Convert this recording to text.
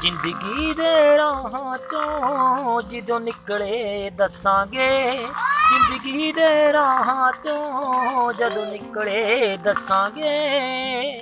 ਜ਼ਿੰਦਗੀ ਦੇ ਰਾਹਾਂ ਚੋਂ ਜਦੋਂ ਨਿਕਲੇ ਦੱਸਾਂਗੇ। ਜ਼ਿੰਦਗੀ ਦੇ ਰਾਹਾਂ ਚੋਂ ਜਦੋਂ ਨਿਕਲੇ ਦੱਸਾਂਗੇ।